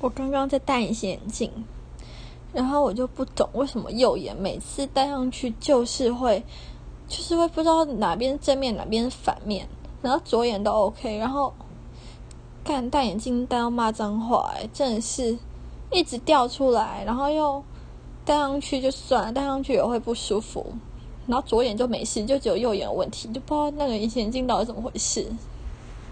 我刚刚在戴隐形眼镜然后我就不懂为什么右眼每次戴上去就是会就是会不知道哪边正面哪边反面然后左眼都 ok 然后看戴眼镜戴到骂脏话真的是一直掉出来然后又戴上去就算了戴上去也会不舒服然后左眼就没事就只有右眼有问题就不知道那个隐形眼镜到底怎么回事。